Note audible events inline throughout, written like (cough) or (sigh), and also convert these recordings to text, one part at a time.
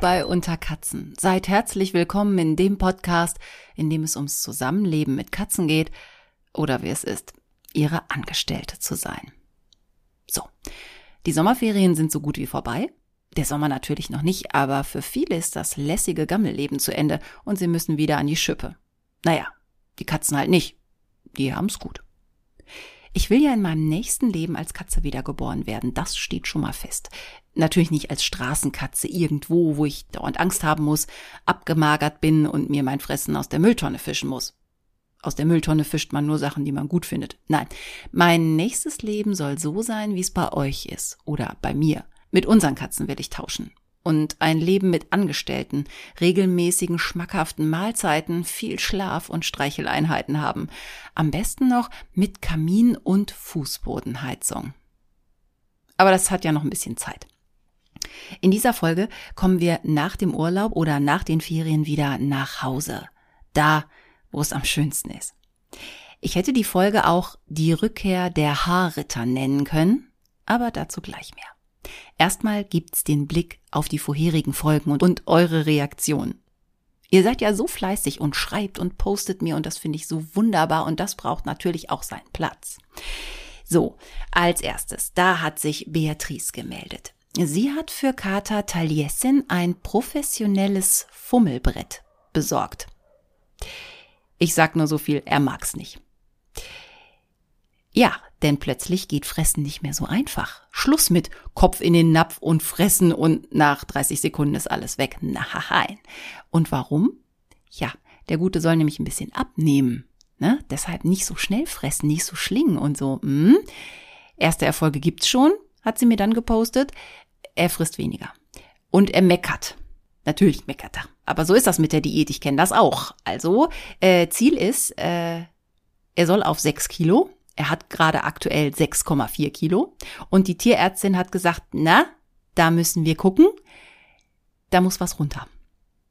Bei Unterkatzen. Seid herzlich willkommen in dem Podcast, in dem es ums Zusammenleben mit Katzen geht oder wie es ist, ihre Angestellte zu sein. So, die Sommerferien sind so gut wie vorbei. Der Sommer natürlich noch nicht, aber für viele ist das lässige Gammelleben zu Ende und sie müssen wieder an die Schippe. Naja, die Katzen halt nicht. Die haben's gut. Ich will ja in meinem nächsten Leben als Katze wiedergeboren werden. Das steht schon mal fest. Natürlich nicht als Straßenkatze irgendwo, wo ich dauernd Angst haben muss, abgemagert bin und mir mein Fressen aus der Mülltonne fischen muss. Aus der Mülltonne fischt man nur Sachen, die man gut findet. Nein, mein nächstes Leben soll so sein, wie es bei euch ist oder bei mir. Mit unseren Katzen will ich tauschen und ein Leben mit Angestellten, regelmäßigen, schmackhaften Mahlzeiten, viel Schlaf und Streicheleinheiten haben. Am besten noch mit Kamin und Fußbodenheizung. Aber das hat ja noch ein bisschen Zeit. In dieser Folge kommen wir nach dem Urlaub oder nach den Ferien wieder nach Hause. Da, wo es am schönsten ist. Ich hätte die Folge auch die Rückkehr der Haarritter nennen können, aber dazu gleich mehr. Erstmal gibt's den Blick auf die vorherigen Folgen und, und eure Reaktion. Ihr seid ja so fleißig und schreibt und postet mir und das finde ich so wunderbar und das braucht natürlich auch seinen Platz. So, als erstes, da hat sich Beatrice gemeldet. Sie hat für Kater Taliesin ein professionelles Fummelbrett besorgt. Ich sag nur so viel, er mag's nicht. Ja, denn plötzlich geht Fressen nicht mehr so einfach. Schluss mit Kopf in den Napf und Fressen und nach 30 Sekunden ist alles weg. Nein. Und warum? Ja, der Gute soll nämlich ein bisschen abnehmen. Ne? Deshalb nicht so schnell fressen, nicht so schlingen und so. Hm. Erste Erfolge gibt's schon, hat sie mir dann gepostet. Er frisst weniger. Und er meckert. Natürlich meckert er. Aber so ist das mit der Diät. Ich kenne das auch. Also, äh, Ziel ist, äh, er soll auf sechs Kilo er hat gerade aktuell 6,4 Kilo und die Tierärztin hat gesagt, na, da müssen wir gucken, da muss was runter.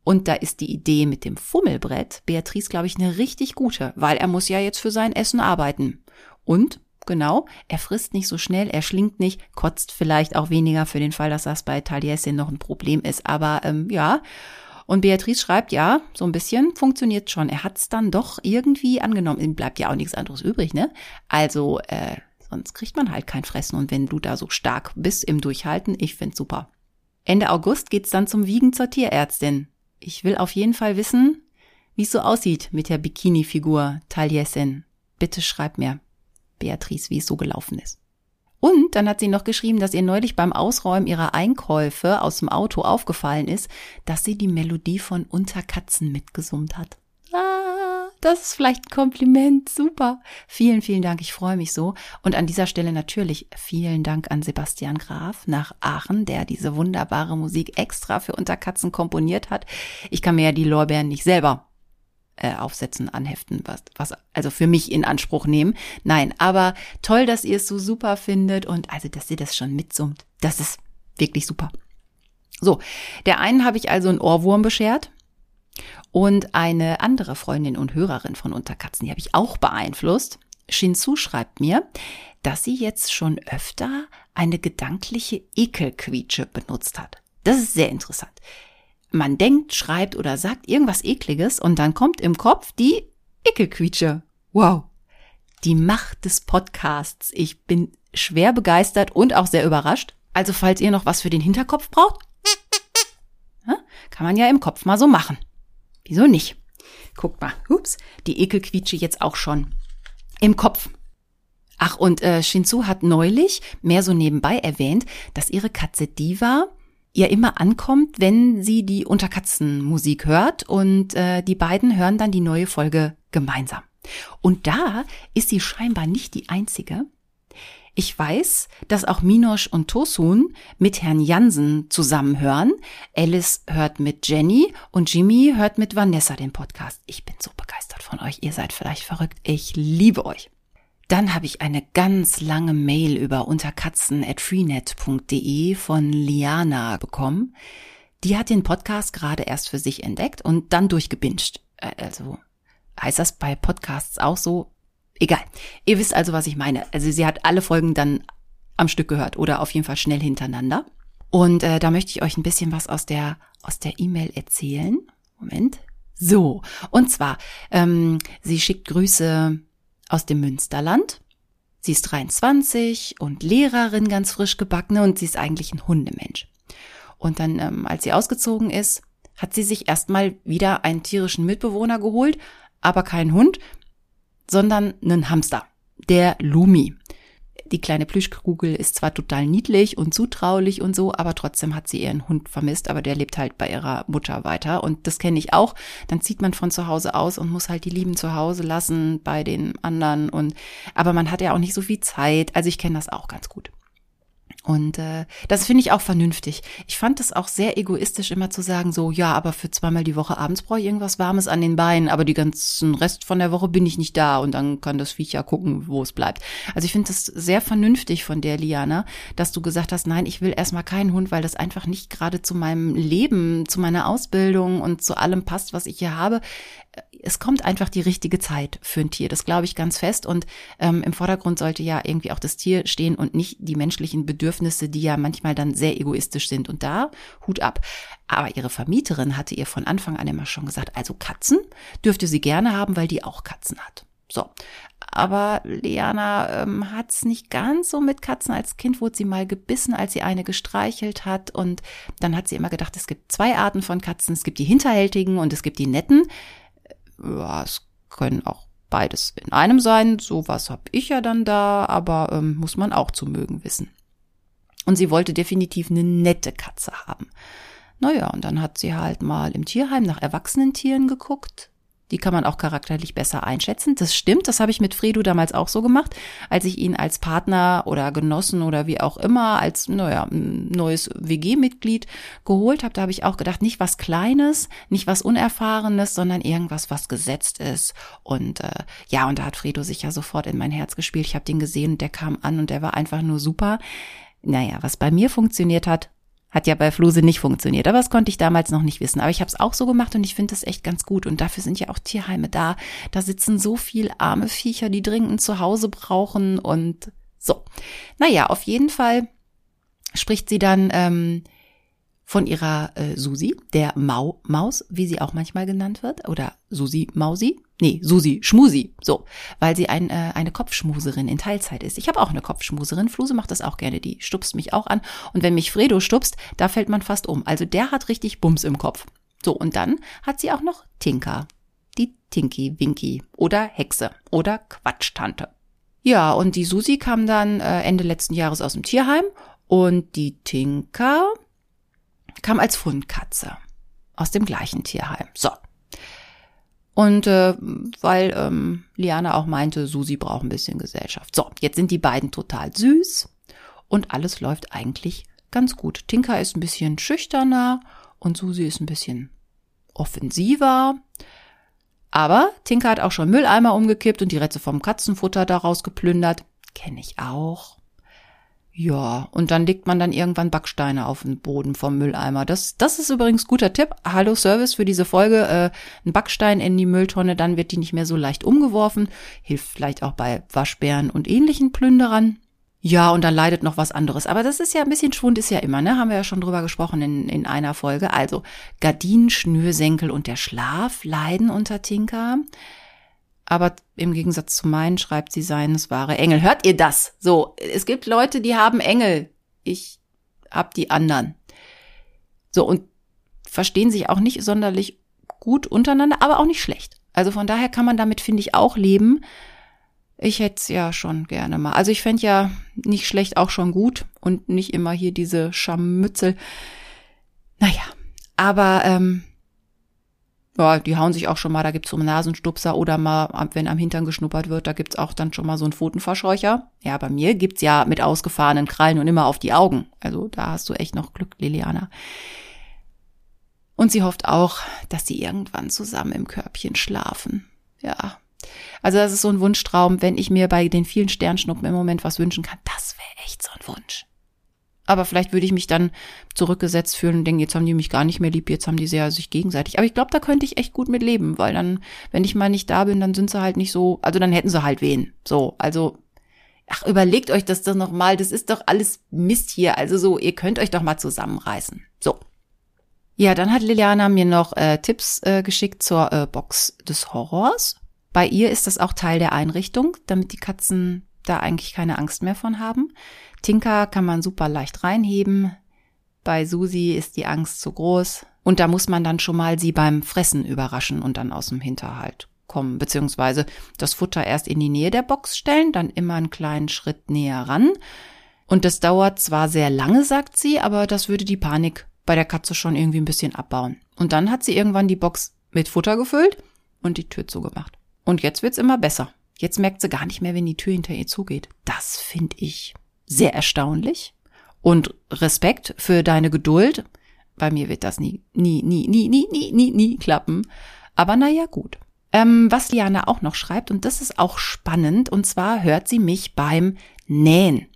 Und da ist die Idee mit dem Fummelbrett, Beatrice, glaube ich, eine richtig gute, weil er muss ja jetzt für sein Essen arbeiten. Und genau, er frisst nicht so schnell, er schlingt nicht, kotzt vielleicht auch weniger für den Fall, dass das bei Taliesin noch ein Problem ist. Aber ähm, ja, und Beatrice schreibt, ja, so ein bisschen funktioniert schon. Er hat es dann doch irgendwie angenommen. Ihm bleibt ja auch nichts anderes übrig, ne? Also, äh, sonst kriegt man halt kein Fressen. Und wenn du da so stark bist im Durchhalten, ich find's super. Ende August geht's dann zum Wiegen zur Tierärztin. Ich will auf jeden Fall wissen, wie es so aussieht mit der Bikini-Figur Taliesin. Bitte schreib mir, Beatrice, wie es so gelaufen ist. Und dann hat sie noch geschrieben, dass ihr neulich beim Ausräumen ihrer Einkäufe aus dem Auto aufgefallen ist, dass sie die Melodie von Unterkatzen mitgesummt hat. Ah, das ist vielleicht ein Kompliment. Super. Vielen, vielen Dank. Ich freue mich so. Und an dieser Stelle natürlich vielen Dank an Sebastian Graf nach Aachen, der diese wunderbare Musik extra für Unterkatzen komponiert hat. Ich kann mir ja die Lorbeeren nicht selber äh, aufsetzen, anheften, was, was also für mich in Anspruch nehmen. Nein, aber toll, dass ihr es so super findet und also, dass ihr das schon mitsummt. Das ist wirklich super. So, der einen habe ich also einen Ohrwurm beschert und eine andere Freundin und Hörerin von Unterkatzen, die habe ich auch beeinflusst. Shinsu schreibt mir, dass sie jetzt schon öfter eine gedankliche Ekelquietsche benutzt hat. Das ist sehr interessant man denkt, schreibt oder sagt irgendwas Ekliges und dann kommt im Kopf die Ekelquietsche. Wow. Die Macht des Podcasts. Ich bin schwer begeistert und auch sehr überrascht. Also falls ihr noch was für den Hinterkopf braucht, kann man ja im Kopf mal so machen. Wieso nicht? Guckt mal, ups, die Ekelquietsche jetzt auch schon im Kopf. Ach, und äh, Shinzu hat neulich mehr so nebenbei erwähnt, dass ihre Katze Diva ihr immer ankommt, wenn sie die Unterkatzenmusik hört und äh, die beiden hören dann die neue Folge gemeinsam. Und da ist sie scheinbar nicht die einzige. Ich weiß, dass auch Minosch und Tosun mit Herrn Jansen zusammenhören. Alice hört mit Jenny und Jimmy hört mit Vanessa den Podcast. Ich bin so begeistert von euch. Ihr seid vielleicht verrückt. Ich liebe euch. Dann habe ich eine ganz lange Mail über unterkatzen.freenet.de von Liana bekommen. Die hat den Podcast gerade erst für sich entdeckt und dann durchgebinged. Äh, also heißt das bei Podcasts auch so? Egal. Ihr wisst also, was ich meine. Also sie hat alle Folgen dann am Stück gehört oder auf jeden Fall schnell hintereinander. Und äh, da möchte ich euch ein bisschen was aus der aus der E-Mail erzählen. Moment. So, und zwar, ähm, sie schickt Grüße aus dem Münsterland. Sie ist 23 und Lehrerin, ganz frisch gebackene und sie ist eigentlich ein Hundemensch. Und dann, ähm, als sie ausgezogen ist, hat sie sich erstmal wieder einen tierischen Mitbewohner geholt, aber keinen Hund, sondern einen Hamster, der Lumi. Die kleine Plüschkugel ist zwar total niedlich und zutraulich und so, aber trotzdem hat sie ihren Hund vermisst, aber der lebt halt bei ihrer Mutter weiter und das kenne ich auch. Dann zieht man von zu Hause aus und muss halt die Lieben zu Hause lassen bei den anderen und aber man hat ja auch nicht so viel Zeit. Also ich kenne das auch ganz gut. Und äh, das finde ich auch vernünftig. Ich fand es auch sehr egoistisch, immer zu sagen, so, ja, aber für zweimal die Woche abends brauche ich irgendwas Warmes an den Beinen, aber die ganzen Rest von der Woche bin ich nicht da und dann kann das Viech ja gucken, wo es bleibt. Also ich finde das sehr vernünftig von der Liana, dass du gesagt hast, nein, ich will erstmal keinen Hund, weil das einfach nicht gerade zu meinem Leben, zu meiner Ausbildung und zu allem passt, was ich hier habe es kommt einfach die richtige Zeit für ein Tier. Das glaube ich ganz fest. Und ähm, im Vordergrund sollte ja irgendwie auch das Tier stehen und nicht die menschlichen Bedürfnisse, die ja manchmal dann sehr egoistisch sind. Und da Hut ab. Aber ihre Vermieterin hatte ihr von Anfang an immer schon gesagt, also Katzen dürfte sie gerne haben, weil die auch Katzen hat. So. Aber Leana ähm, hat es nicht ganz so mit Katzen. Als Kind wurde sie mal gebissen, als sie eine gestreichelt hat. Und dann hat sie immer gedacht, es gibt zwei Arten von Katzen. Es gibt die hinterhältigen und es gibt die netten ja, es können auch beides in einem sein. Sowas habe ich ja dann da, aber ähm, muss man auch zu mögen wissen. Und sie wollte definitiv eine nette Katze haben. Naja, und dann hat sie halt mal im Tierheim nach erwachsenen Tieren geguckt, die kann man auch charakterlich besser einschätzen. Das stimmt, das habe ich mit Fredo damals auch so gemacht, als ich ihn als Partner oder Genossen oder wie auch immer, als naja, neues WG-Mitglied geholt habe. Da habe ich auch gedacht, nicht was Kleines, nicht was Unerfahrenes, sondern irgendwas, was gesetzt ist. Und äh, ja, und da hat Fredo sich ja sofort in mein Herz gespielt. Ich habe den gesehen und der kam an und der war einfach nur super. Naja, was bei mir funktioniert hat, hat ja bei Fluse nicht funktioniert, aber das konnte ich damals noch nicht wissen. Aber ich habe es auch so gemacht und ich finde das echt ganz gut. Und dafür sind ja auch Tierheime da. Da sitzen so viel arme Viecher, die dringend zu Hause brauchen und so. Naja, auf jeden Fall spricht sie dann ähm, von ihrer äh, Susi, der Mau Maus, wie sie auch manchmal genannt wird, oder Susi Mausi, Nee, Susi Schmusi, so, weil sie ein, äh, eine Kopfschmuserin in Teilzeit ist. Ich habe auch eine Kopfschmuserin, Fluse macht das auch gerne, die stupst mich auch an. Und wenn mich Fredo stupst, da fällt man fast um. Also der hat richtig Bums im Kopf. So, und dann hat sie auch noch Tinka, die Tinky Winky oder Hexe oder Quatschtante. Ja, und die Susi kam dann äh, Ende letzten Jahres aus dem Tierheim und die Tinka kam als Fundkatze aus dem gleichen Tierheim. So, und äh, weil ähm, Liana auch meinte, Susi braucht ein bisschen Gesellschaft. So, jetzt sind die beiden total süß und alles läuft eigentlich ganz gut. Tinka ist ein bisschen schüchterner und Susi ist ein bisschen offensiver. Aber Tinka hat auch schon Mülleimer umgekippt und die Rätze vom Katzenfutter daraus geplündert. Kenne ich auch. Ja, und dann legt man dann irgendwann Backsteine auf den Boden vom Mülleimer. Das, das ist übrigens guter Tipp. Hallo Service für diese Folge. Äh, ein Backstein in die Mülltonne, dann wird die nicht mehr so leicht umgeworfen. Hilft vielleicht auch bei Waschbären und ähnlichen Plünderern. Ja, und dann leidet noch was anderes. Aber das ist ja ein bisschen Schwund ist ja immer, ne? Haben wir ja schon drüber gesprochen in, in einer Folge. Also Gardinen, Schnürsenkel und der Schlaf leiden unter Tinker aber im Gegensatz zu meinen schreibt sie seines wahre Engel. Hört ihr das? So, es gibt Leute, die haben Engel. Ich hab die anderen. So, und verstehen sich auch nicht sonderlich gut untereinander, aber auch nicht schlecht. Also von daher kann man damit, finde ich, auch leben. Ich hätte es ja schon gerne mal. Also ich fände ja nicht schlecht auch schon gut und nicht immer hier diese Scharmützel. Naja, aber ähm, ja, die hauen sich auch schon mal, da gibt's so einen Nasenstupser oder mal, wenn am Hintern geschnuppert wird, da gibt's auch dann schon mal so einen Pfotenverscheucher. Ja, bei mir gibt's ja mit ausgefahrenen Krallen und immer auf die Augen. Also da hast du echt noch Glück, Liliana. Und sie hofft auch, dass sie irgendwann zusammen im Körbchen schlafen. Ja. Also das ist so ein Wunschtraum, wenn ich mir bei den vielen Sternschnuppen im Moment was wünschen kann. Das wäre echt so ein Wunsch. Aber vielleicht würde ich mich dann zurückgesetzt fühlen und denken, jetzt haben die mich gar nicht mehr lieb, jetzt haben die sehr sich gegenseitig. Aber ich glaube, da könnte ich echt gut mit leben, weil dann, wenn ich mal nicht da bin, dann sind sie halt nicht so, also dann hätten sie halt wen. So, also Ach, überlegt euch das doch nochmal. Das ist doch alles Mist hier. Also so, ihr könnt euch doch mal zusammenreißen. So. Ja, dann hat Liliana mir noch äh, Tipps äh, geschickt zur äh, Box des Horrors. Bei ihr ist das auch Teil der Einrichtung, damit die Katzen da eigentlich keine Angst mehr von haben. Tinka kann man super leicht reinheben. Bei Susi ist die Angst zu groß. Und da muss man dann schon mal sie beim Fressen überraschen und dann aus dem Hinterhalt kommen, beziehungsweise das Futter erst in die Nähe der Box stellen, dann immer einen kleinen Schritt näher ran. Und das dauert zwar sehr lange, sagt sie, aber das würde die Panik bei der Katze schon irgendwie ein bisschen abbauen. Und dann hat sie irgendwann die Box mit Futter gefüllt und die Tür zugemacht. Und jetzt wird's immer besser. Jetzt merkt sie gar nicht mehr, wenn die Tür hinter ihr zugeht. Das finde ich sehr erstaunlich. Und Respekt für deine Geduld. Bei mir wird das nie, nie, nie, nie, nie, nie, nie, nie klappen. Aber naja, gut. Ähm, was Liana auch noch schreibt, und das ist auch spannend, und zwar hört sie mich beim Nähen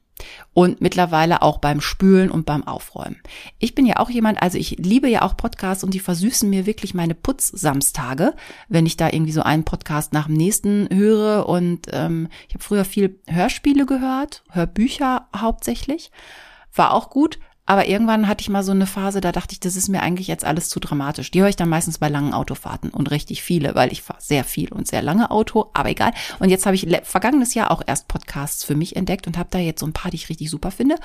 und mittlerweile auch beim Spülen und beim Aufräumen. Ich bin ja auch jemand, also ich liebe ja auch Podcasts und die versüßen mir wirklich meine Putzsamstage, wenn ich da irgendwie so einen Podcast nach dem nächsten höre. Und ähm, ich habe früher viel Hörspiele gehört, Hörbücher hauptsächlich. War auch gut, aber irgendwann hatte ich mal so eine Phase, da dachte ich, das ist mir eigentlich jetzt alles zu dramatisch. Die höre ich dann meistens bei langen Autofahrten und richtig viele, weil ich fahre sehr viel und sehr lange Auto, aber egal. Und jetzt habe ich vergangenes Jahr auch erst Podcasts für mich entdeckt und habe da jetzt so ein paar, die ich richtig super finde.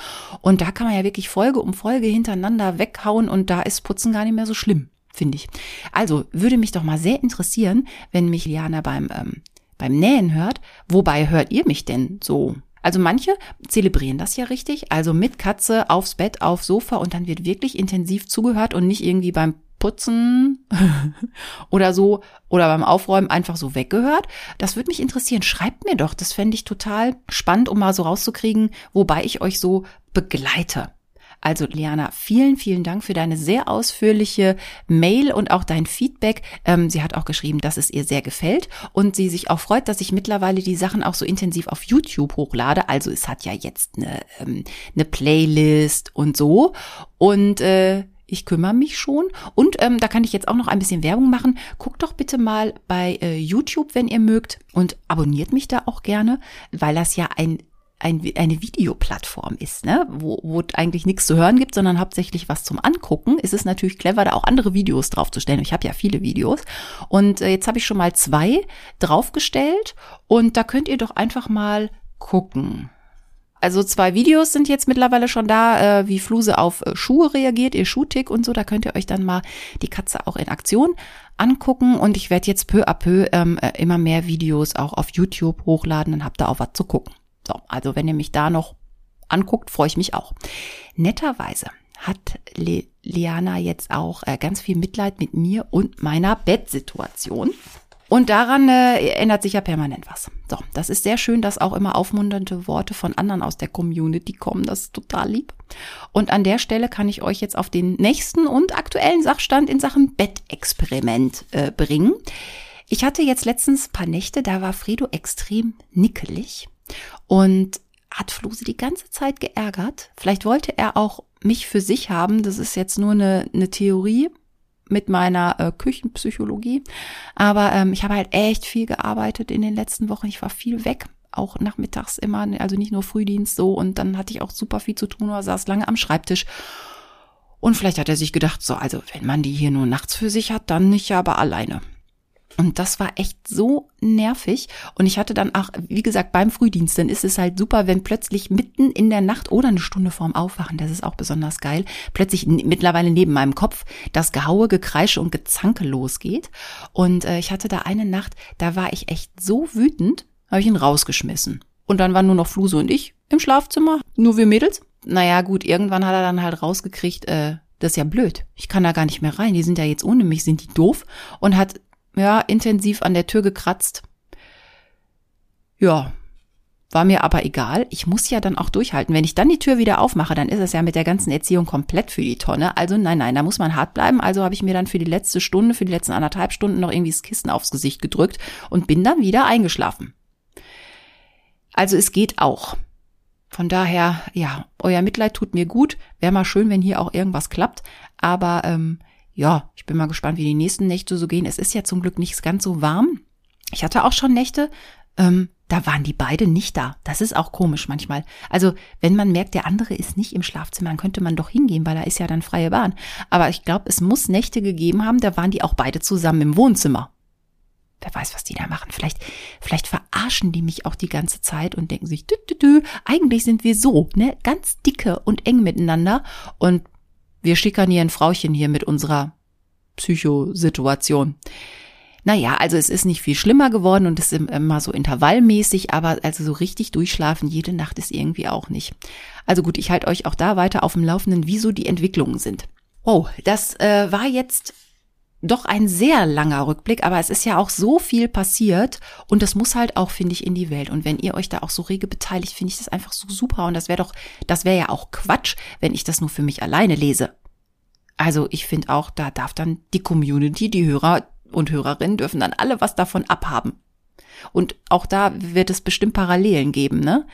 Und da kann man ja wirklich Folge um Folge hintereinander weghauen und da ist Putzen gar nicht mehr so schlimm, finde ich. Also würde mich doch mal sehr interessieren, wenn mich Liana beim, ähm, beim Nähen hört. Wobei hört ihr mich denn so? Also manche zelebrieren das ja richtig, also mit Katze aufs Bett, aufs Sofa und dann wird wirklich intensiv zugehört und nicht irgendwie beim Putzen (laughs) oder so oder beim Aufräumen einfach so weggehört. Das würde mich interessieren. Schreibt mir doch, das fände ich total spannend, um mal so rauszukriegen, wobei ich euch so begleite. Also Liana, vielen, vielen Dank für deine sehr ausführliche Mail und auch dein Feedback. Ähm, sie hat auch geschrieben, dass es ihr sehr gefällt und sie sich auch freut, dass ich mittlerweile die Sachen auch so intensiv auf YouTube hochlade. Also es hat ja jetzt eine, ähm, eine Playlist und so. Und äh, ich kümmere mich schon. Und ähm, da kann ich jetzt auch noch ein bisschen Werbung machen. Guckt doch bitte mal bei äh, YouTube, wenn ihr mögt, und abonniert mich da auch gerne, weil das ja ein ein, eine Videoplattform ist, ne? wo, wo eigentlich nichts zu hören gibt, sondern hauptsächlich was zum Angucken, ist es natürlich clever, da auch andere Videos draufzustellen. Ich habe ja viele Videos und äh, jetzt habe ich schon mal zwei draufgestellt und da könnt ihr doch einfach mal gucken. Also zwei Videos sind jetzt mittlerweile schon da, äh, wie Fluse auf äh, Schuhe reagiert, ihr Schuhtick und so. Da könnt ihr euch dann mal die Katze auch in Aktion angucken und ich werde jetzt peu à peu ähm, äh, immer mehr Videos auch auf YouTube hochladen, dann habt ihr auch was zu gucken. So, also wenn ihr mich da noch anguckt, freue ich mich auch. Netterweise hat Le Liana jetzt auch äh, ganz viel Mitleid mit mir und meiner Bettsituation. Und daran äh, ändert sich ja permanent was. So, das ist sehr schön, dass auch immer aufmunternde Worte von anderen aus der Community kommen. Das ist total lieb. Und an der Stelle kann ich euch jetzt auf den nächsten und aktuellen Sachstand in Sachen Bettexperiment äh, bringen. Ich hatte jetzt letztens paar Nächte, da war Fredo extrem nickelig und hat Fluse die ganze Zeit geärgert. Vielleicht wollte er auch mich für sich haben. Das ist jetzt nur eine, eine Theorie mit meiner äh, Küchenpsychologie. Aber ähm, ich habe halt echt viel gearbeitet in den letzten Wochen. Ich war viel weg, auch nachmittags immer, also nicht nur Frühdienst so. Und dann hatte ich auch super viel zu tun oder saß lange am Schreibtisch. Und vielleicht hat er sich gedacht, so, also wenn man die hier nur nachts für sich hat, dann nicht aber alleine. Und das war echt so nervig. Und ich hatte dann auch, wie gesagt, beim Frühdienst, dann ist es halt super, wenn plötzlich mitten in der Nacht oder eine Stunde vorm Aufwachen, das ist auch besonders geil, plötzlich mittlerweile neben meinem Kopf das Gehaue, Gekreische und Gezanke losgeht. Und äh, ich hatte da eine Nacht, da war ich echt so wütend, habe ich ihn rausgeschmissen. Und dann waren nur noch Fluse und ich im Schlafzimmer, nur wir Mädels. Naja, gut, irgendwann hat er dann halt rausgekriegt, äh, das ist ja blöd. Ich kann da gar nicht mehr rein. Die sind ja jetzt ohne mich, sind die doof. Und hat ja, intensiv an der Tür gekratzt. Ja, war mir aber egal. Ich muss ja dann auch durchhalten. Wenn ich dann die Tür wieder aufmache, dann ist es ja mit der ganzen Erziehung komplett für die Tonne. Also nein, nein, da muss man hart bleiben. Also habe ich mir dann für die letzte Stunde, für die letzten anderthalb Stunden noch irgendwie das Kissen aufs Gesicht gedrückt und bin dann wieder eingeschlafen. Also es geht auch. Von daher, ja, euer Mitleid tut mir gut. Wäre mal schön, wenn hier auch irgendwas klappt. Aber ähm, ja, ich bin mal gespannt, wie die nächsten Nächte so gehen. Es ist ja zum Glück nicht ganz so warm. Ich hatte auch schon Nächte, ähm, da waren die beide nicht da. Das ist auch komisch manchmal. Also, wenn man merkt, der andere ist nicht im Schlafzimmer, dann könnte man doch hingehen, weil da ist ja dann freie Bahn. Aber ich glaube, es muss Nächte gegeben haben, da waren die auch beide zusammen im Wohnzimmer. Wer weiß, was die da machen. Vielleicht, vielleicht verarschen die mich auch die ganze Zeit und denken sich, dü, dü, dü, eigentlich sind wir so, ne, ganz dicke und eng miteinander und wir schikanieren Frauchen hier mit unserer Psychosituation. Naja, also es ist nicht viel schlimmer geworden und es ist immer so intervallmäßig, aber also so richtig durchschlafen jede Nacht ist irgendwie auch nicht. Also gut, ich halte euch auch da weiter auf dem Laufenden, wieso die Entwicklungen sind. Oh, das äh, war jetzt doch ein sehr langer Rückblick, aber es ist ja auch so viel passiert und das muss halt auch, finde ich, in die Welt. Und wenn ihr euch da auch so rege beteiligt, finde ich das einfach so super und das wäre doch, das wäre ja auch Quatsch, wenn ich das nur für mich alleine lese. Also ich finde auch, da darf dann die Community, die Hörer und Hörerinnen dürfen dann alle was davon abhaben. Und auch da wird es bestimmt Parallelen geben, ne?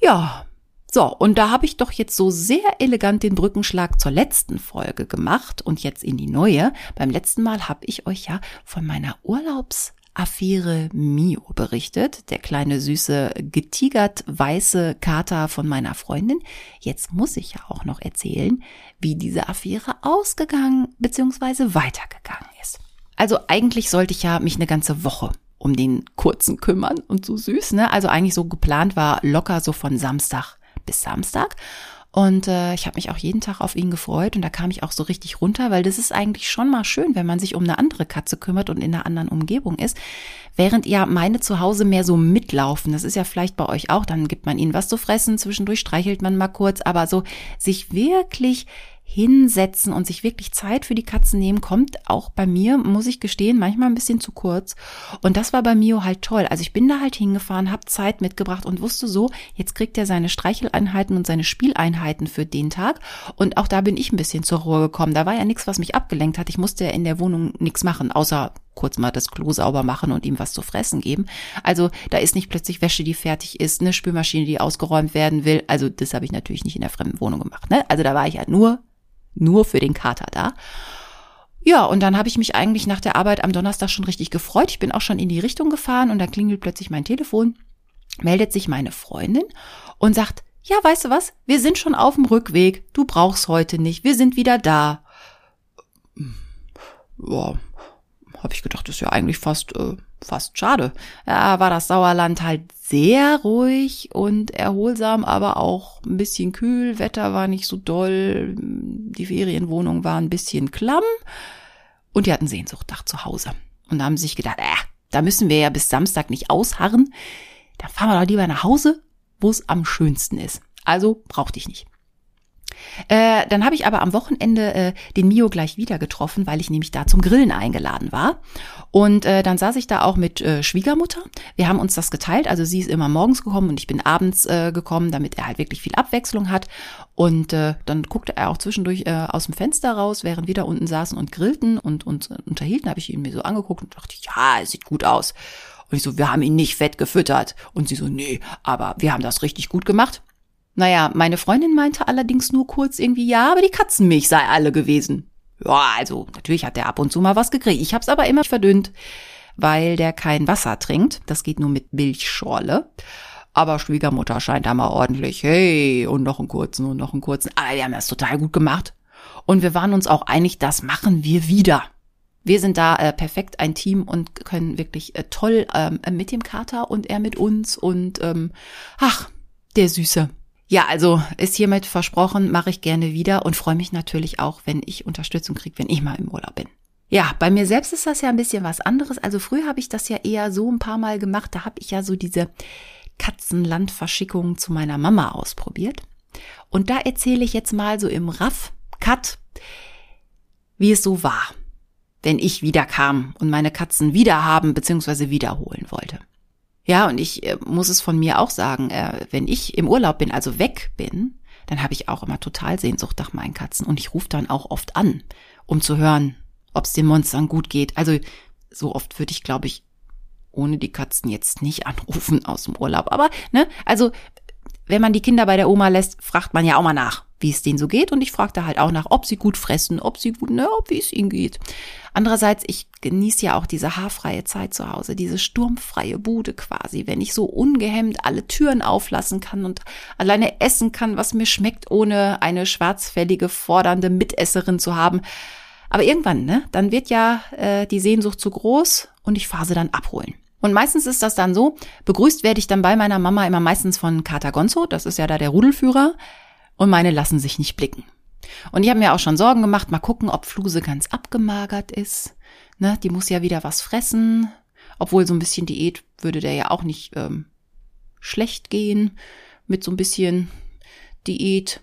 Ja. So, und da habe ich doch jetzt so sehr elegant den Brückenschlag zur letzten Folge gemacht und jetzt in die neue. Beim letzten Mal habe ich euch ja von meiner Urlaubs Affäre Mio berichtet, der kleine süße getigert weiße Kater von meiner Freundin. Jetzt muss ich ja auch noch erzählen, wie diese Affäre ausgegangen bzw. weitergegangen ist. Also eigentlich sollte ich ja mich eine ganze Woche um den kurzen kümmern und so süß, ne? Also eigentlich so geplant war locker so von Samstag bis Samstag. Und äh, ich habe mich auch jeden Tag auf ihn gefreut und da kam ich auch so richtig runter, weil das ist eigentlich schon mal schön, wenn man sich um eine andere Katze kümmert und in einer anderen Umgebung ist. Während ja meine zu Hause mehr so mitlaufen, das ist ja vielleicht bei euch auch, dann gibt man ihnen was zu fressen, zwischendurch streichelt man mal kurz, aber so sich wirklich hinsetzen und sich wirklich Zeit für die Katzen nehmen, kommt auch bei mir, muss ich gestehen, manchmal ein bisschen zu kurz. Und das war bei Mio halt toll. Also ich bin da halt hingefahren, habe Zeit mitgebracht und wusste so, jetzt kriegt er seine Streicheleinheiten und seine Spieleinheiten für den Tag. Und auch da bin ich ein bisschen zur Ruhe gekommen. Da war ja nichts, was mich abgelenkt hat. Ich musste ja in der Wohnung nichts machen, außer kurz mal das Klo sauber machen und ihm was zu fressen geben. Also da ist nicht plötzlich Wäsche, die fertig ist, eine Spülmaschine, die ausgeräumt werden will. Also das habe ich natürlich nicht in der fremden Wohnung gemacht. Ne? Also da war ich halt nur nur für den Kater da. Ja, und dann habe ich mich eigentlich nach der Arbeit am Donnerstag schon richtig gefreut. Ich bin auch schon in die Richtung gefahren und da klingelt plötzlich mein Telefon, meldet sich meine Freundin und sagt, ja, weißt du was, wir sind schon auf dem Rückweg, du brauchst heute nicht, wir sind wieder da. Ja, habe ich gedacht, das ist ja eigentlich fast, äh, fast schade. Ja, war das Sauerland halt sehr ruhig und erholsam, aber auch ein bisschen kühl. Wetter war nicht so doll. Die Ferienwohnung war ein bisschen klamm. Und die hatten Sehnsucht nach zu Hause. Und da haben sich gedacht, äh, da müssen wir ja bis Samstag nicht ausharren. Dann fahren wir doch lieber nach Hause, wo es am schönsten ist. Also brauchte ich nicht. Äh, dann habe ich aber am Wochenende äh, den Mio gleich wieder getroffen, weil ich nämlich da zum Grillen eingeladen war. Und äh, dann saß ich da auch mit äh, Schwiegermutter. Wir haben uns das geteilt. Also sie ist immer morgens gekommen und ich bin abends äh, gekommen, damit er halt wirklich viel Abwechslung hat. Und äh, dann guckte er auch zwischendurch äh, aus dem Fenster raus, während wir da unten saßen und grillten und uns unterhielten, habe ich ihn mir so angeguckt und dachte, ja, es sieht gut aus. Und ich so, wir haben ihn nicht fett gefüttert. Und sie so, nee, aber wir haben das richtig gut gemacht. Naja, meine Freundin meinte allerdings nur kurz irgendwie, ja, aber die Katzenmilch sei alle gewesen. Ja, also natürlich hat der ab und zu mal was gekriegt. Ich hab's aber immer verdünnt, weil der kein Wasser trinkt. Das geht nur mit Milchschorle. Aber Schwiegermutter scheint da mal ordentlich, hey, und noch einen kurzen und noch einen kurzen. Aber die haben das total gut gemacht. Und wir waren uns auch einig, das machen wir wieder. Wir sind da äh, perfekt ein Team und können wirklich äh, toll ähm, mit dem Kater und er mit uns und ähm, ach, der Süße. Ja, also ist hiermit versprochen, mache ich gerne wieder und freue mich natürlich auch, wenn ich Unterstützung kriege, wenn ich mal im Urlaub bin. Ja, bei mir selbst ist das ja ein bisschen was anderes. Also früher habe ich das ja eher so ein paar Mal gemacht. Da habe ich ja so diese Katzenlandverschickung zu meiner Mama ausprobiert. Und da erzähle ich jetzt mal so im Raff, Cut, wie es so war, wenn ich wieder kam und meine Katzen wieder haben bzw. wiederholen wollte. Ja, und ich äh, muss es von mir auch sagen, äh, wenn ich im Urlaub bin, also weg bin, dann habe ich auch immer total Sehnsucht nach meinen Katzen. Und ich rufe dann auch oft an, um zu hören, ob es den Monstern gut geht. Also so oft würde ich, glaube ich, ohne die Katzen jetzt nicht (laughs) anrufen aus dem Urlaub. Aber, ne, also wenn man die Kinder bei der Oma lässt, fragt man ja auch mal nach, wie es denen so geht. Und ich fragte halt auch nach, ob sie gut fressen, ob sie gut, ne, ob wie es ihnen geht. Andererseits, ich genieße ja auch diese haarfreie Zeit zu Hause, diese sturmfreie Bude quasi, wenn ich so ungehemmt alle Türen auflassen kann und alleine essen kann, was mir schmeckt, ohne eine schwarzfällige, fordernde Mitesserin zu haben. Aber irgendwann, ne, dann wird ja äh, die Sehnsucht zu groß und ich fahre sie dann abholen. Und meistens ist das dann so, begrüßt werde ich dann bei meiner Mama immer meistens von Kater Gonzo, das ist ja da der Rudelführer, und meine lassen sich nicht blicken. Und ich habe mir auch schon Sorgen gemacht, mal gucken, ob Fluse ganz abgemagert ist. Ne, die muss ja wieder was fressen, obwohl so ein bisschen Diät würde der ja auch nicht ähm, schlecht gehen mit so ein bisschen Diät,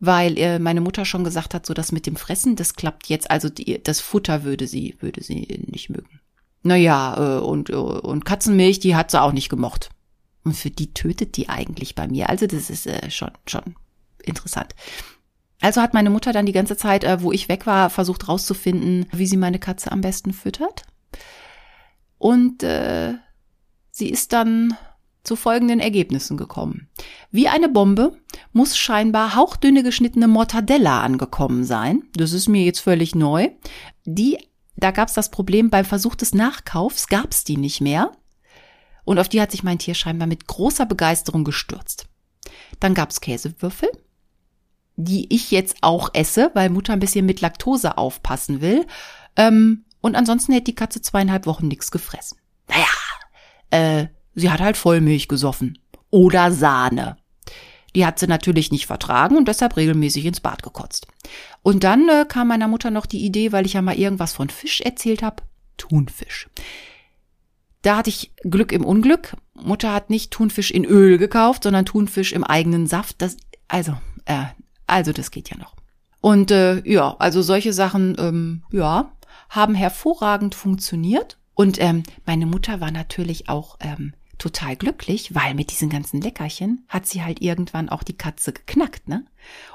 weil äh, meine Mutter schon gesagt hat, so das mit dem Fressen, das klappt jetzt, also die, das Futter würde sie würde sie nicht mögen. Naja, äh, und, äh, und Katzenmilch, die hat sie auch nicht gemocht. Und für die tötet die eigentlich bei mir. Also das ist äh, schon, schon interessant. Also hat meine Mutter dann die ganze Zeit, äh, wo ich weg war, versucht rauszufinden, wie sie meine Katze am besten füttert. Und äh, sie ist dann zu folgenden Ergebnissen gekommen. Wie eine Bombe muss scheinbar hauchdünne geschnittene Mortadella angekommen sein. Das ist mir jetzt völlig neu. Die da gab es das Problem, beim Versuch des Nachkaufs gab es die nicht mehr. Und auf die hat sich mein Tier scheinbar mit großer Begeisterung gestürzt. Dann gab es Käsewürfel, die ich jetzt auch esse, weil Mutter ein bisschen mit Laktose aufpassen will. Ähm, und ansonsten hätte die Katze zweieinhalb Wochen nichts gefressen. Naja, äh, sie hat halt Vollmilch gesoffen. Oder Sahne. Die hat sie natürlich nicht vertragen und deshalb regelmäßig ins Bad gekotzt. Und dann äh, kam meiner Mutter noch die Idee, weil ich ja mal irgendwas von Fisch erzählt habe, Thunfisch. Da hatte ich Glück im Unglück. Mutter hat nicht Thunfisch in Öl gekauft, sondern Thunfisch im eigenen Saft. Das, also, äh, also das geht ja noch. Und äh, ja, also solche Sachen, ähm, ja, haben hervorragend funktioniert. Und ähm, meine Mutter war natürlich auch ähm, total glücklich, weil mit diesen ganzen Leckerchen hat sie halt irgendwann auch die Katze geknackt, ne?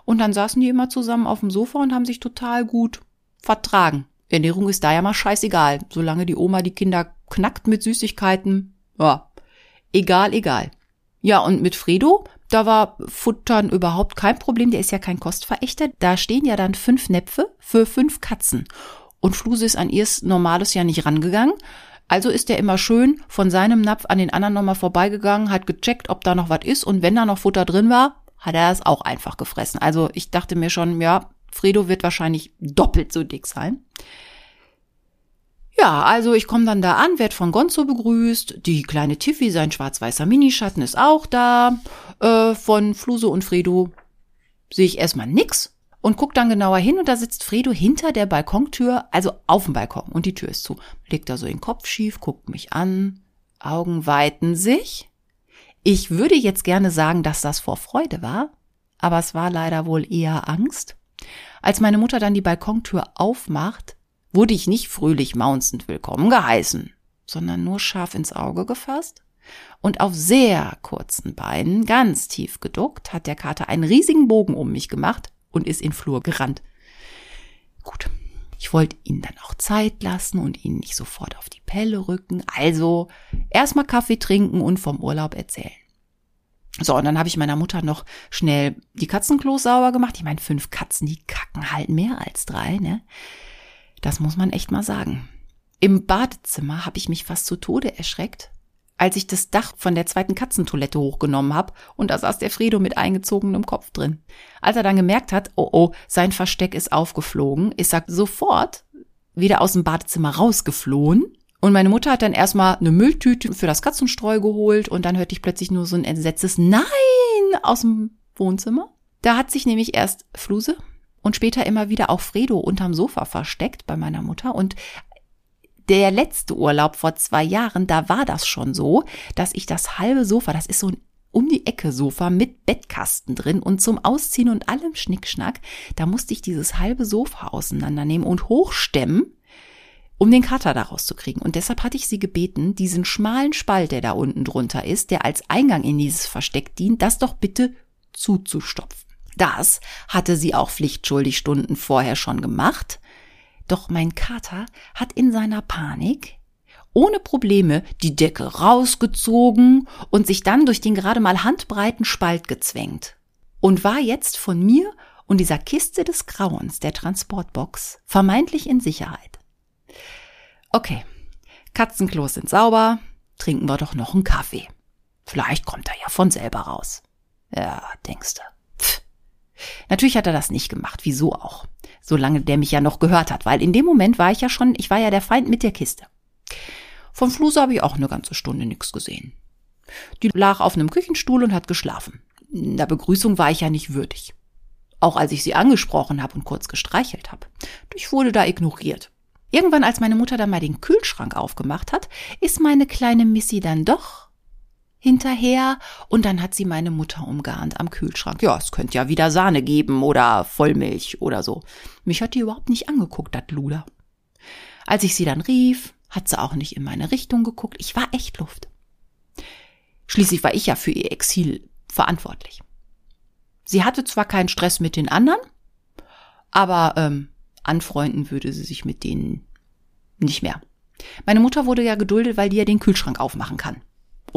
Und dann saßen die immer zusammen auf dem Sofa und haben sich total gut vertragen. Ernährung ist da ja mal scheißegal, solange die Oma die Kinder knackt mit Süßigkeiten. Ja, egal, egal. Ja, und mit Fredo, da war Futtern überhaupt kein Problem, der ist ja kein Kostverächter. Da stehen ja dann fünf Näpfe für fünf Katzen. Und Fluse ist an ihrs Normales ja nicht rangegangen. Also ist er immer schön von seinem Napf an den anderen nochmal vorbeigegangen, hat gecheckt, ob da noch was ist und wenn da noch Futter drin war, hat er es auch einfach gefressen. Also ich dachte mir schon, ja, Fredo wird wahrscheinlich doppelt so dick sein. Ja, also ich komme dann da an, werd von Gonzo begrüßt. Die kleine Tiffy, sein schwarz-weißer Minischatten, ist auch da. Äh, von Fluse und Fredo sehe ich erstmal nix und guck dann genauer hin und da sitzt Fredo hinter der Balkontür, also auf dem Balkon und die Tür ist zu. Legt da so den Kopf schief, guckt mich an, Augen weiten sich. Ich würde jetzt gerne sagen, dass das vor Freude war, aber es war leider wohl eher Angst. Als meine Mutter dann die Balkontür aufmacht, wurde ich nicht fröhlich maunzend willkommen geheißen, sondern nur scharf ins Auge gefasst. Und auf sehr kurzen Beinen, ganz tief geduckt, hat der Kater einen riesigen Bogen um mich gemacht und ist in Flur gerannt. Gut. Ich wollte ihnen dann auch Zeit lassen und ihnen nicht sofort auf die Pelle rücken. Also erstmal Kaffee trinken und vom Urlaub erzählen. So, und dann habe ich meiner Mutter noch schnell die Katzenklos sauber gemacht. Ich meine, fünf Katzen, die kacken halt mehr als drei, ne? Das muss man echt mal sagen. Im Badezimmer habe ich mich fast zu Tode erschreckt, als ich das Dach von der zweiten Katzentoilette hochgenommen habe und da saß der Fredo mit eingezogenem Kopf drin. Als er dann gemerkt hat, oh oh, sein Versteck ist aufgeflogen, ist er sofort wieder aus dem Badezimmer rausgeflohen. Und meine Mutter hat dann erstmal eine Mülltüte für das Katzenstreu geholt und dann hörte ich plötzlich nur so ein entsetztes Nein aus dem Wohnzimmer. Da hat sich nämlich erst Fluse und später immer wieder auch Fredo unterm Sofa versteckt bei meiner Mutter und der letzte Urlaub vor zwei Jahren, da war das schon so, dass ich das halbe Sofa, das ist so ein um die Ecke Sofa mit Bettkasten drin und zum Ausziehen und allem Schnickschnack, da musste ich dieses halbe Sofa auseinandernehmen und hochstemmen, um den Kater daraus zu kriegen. Und deshalb hatte ich sie gebeten, diesen schmalen Spalt, der da unten drunter ist, der als Eingang in dieses Versteck dient, das doch bitte zuzustopfen. Das hatte sie auch pflichtschuldig Stunden vorher schon gemacht. Doch mein Kater hat in seiner Panik ohne Probleme die Decke rausgezogen und sich dann durch den gerade mal handbreiten Spalt gezwängt und war jetzt von mir und dieser Kiste des Grauens, der Transportbox, vermeintlich in Sicherheit. Okay, Katzenklos sind sauber, trinken wir doch noch einen Kaffee. Vielleicht kommt er ja von selber raus. Ja, denkste. Natürlich hat er das nicht gemacht. Wieso auch? Solange der mich ja noch gehört hat, weil in dem Moment war ich ja schon, ich war ja der Feind mit der Kiste. Von Fluse habe ich auch eine ganze Stunde nichts gesehen. Die lag auf einem Küchenstuhl und hat geschlafen. In der Begrüßung war ich ja nicht würdig. Auch als ich sie angesprochen habe und kurz gestreichelt habe. Ich wurde da ignoriert. Irgendwann, als meine Mutter dann mal den Kühlschrank aufgemacht hat, ist meine kleine Missy dann doch hinterher und dann hat sie meine Mutter umgarnt am Kühlschrank. Ja, es könnte ja wieder Sahne geben oder Vollmilch oder so. Mich hat die überhaupt nicht angeguckt, dat Luder. Als ich sie dann rief, hat sie auch nicht in meine Richtung geguckt. Ich war echt Luft. Schließlich war ich ja für ihr Exil verantwortlich. Sie hatte zwar keinen Stress mit den anderen, aber ähm, anfreunden würde sie sich mit denen nicht mehr. Meine Mutter wurde ja geduldet, weil die ja den Kühlschrank aufmachen kann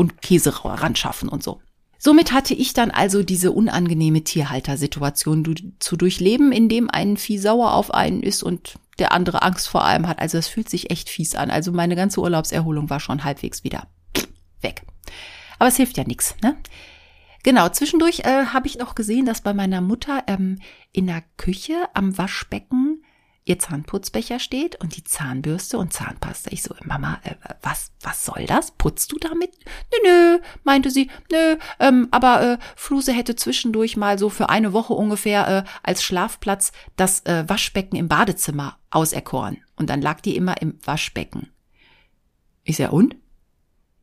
und Käse ran schaffen und so. Somit hatte ich dann also diese unangenehme Tierhaltersituation zu durchleben, in dem ein Vieh sauer auf einen ist und der andere Angst vor allem hat. Also es fühlt sich echt fies an. Also meine ganze Urlaubserholung war schon halbwegs wieder weg. Aber es hilft ja nichts, ne? Genau, zwischendurch äh, habe ich noch gesehen, dass bei meiner Mutter ähm, in der Küche am Waschbecken ihr Zahnputzbecher steht und die Zahnbürste und Zahnpasta. Ich so, Mama, äh, was, was soll das? Putzt du damit? Nö, nö, meinte sie, nö, ähm, aber äh, Fluse hätte zwischendurch mal so für eine Woche ungefähr äh, als Schlafplatz das äh, Waschbecken im Badezimmer auserkoren. Und dann lag die immer im Waschbecken. Ist ja und?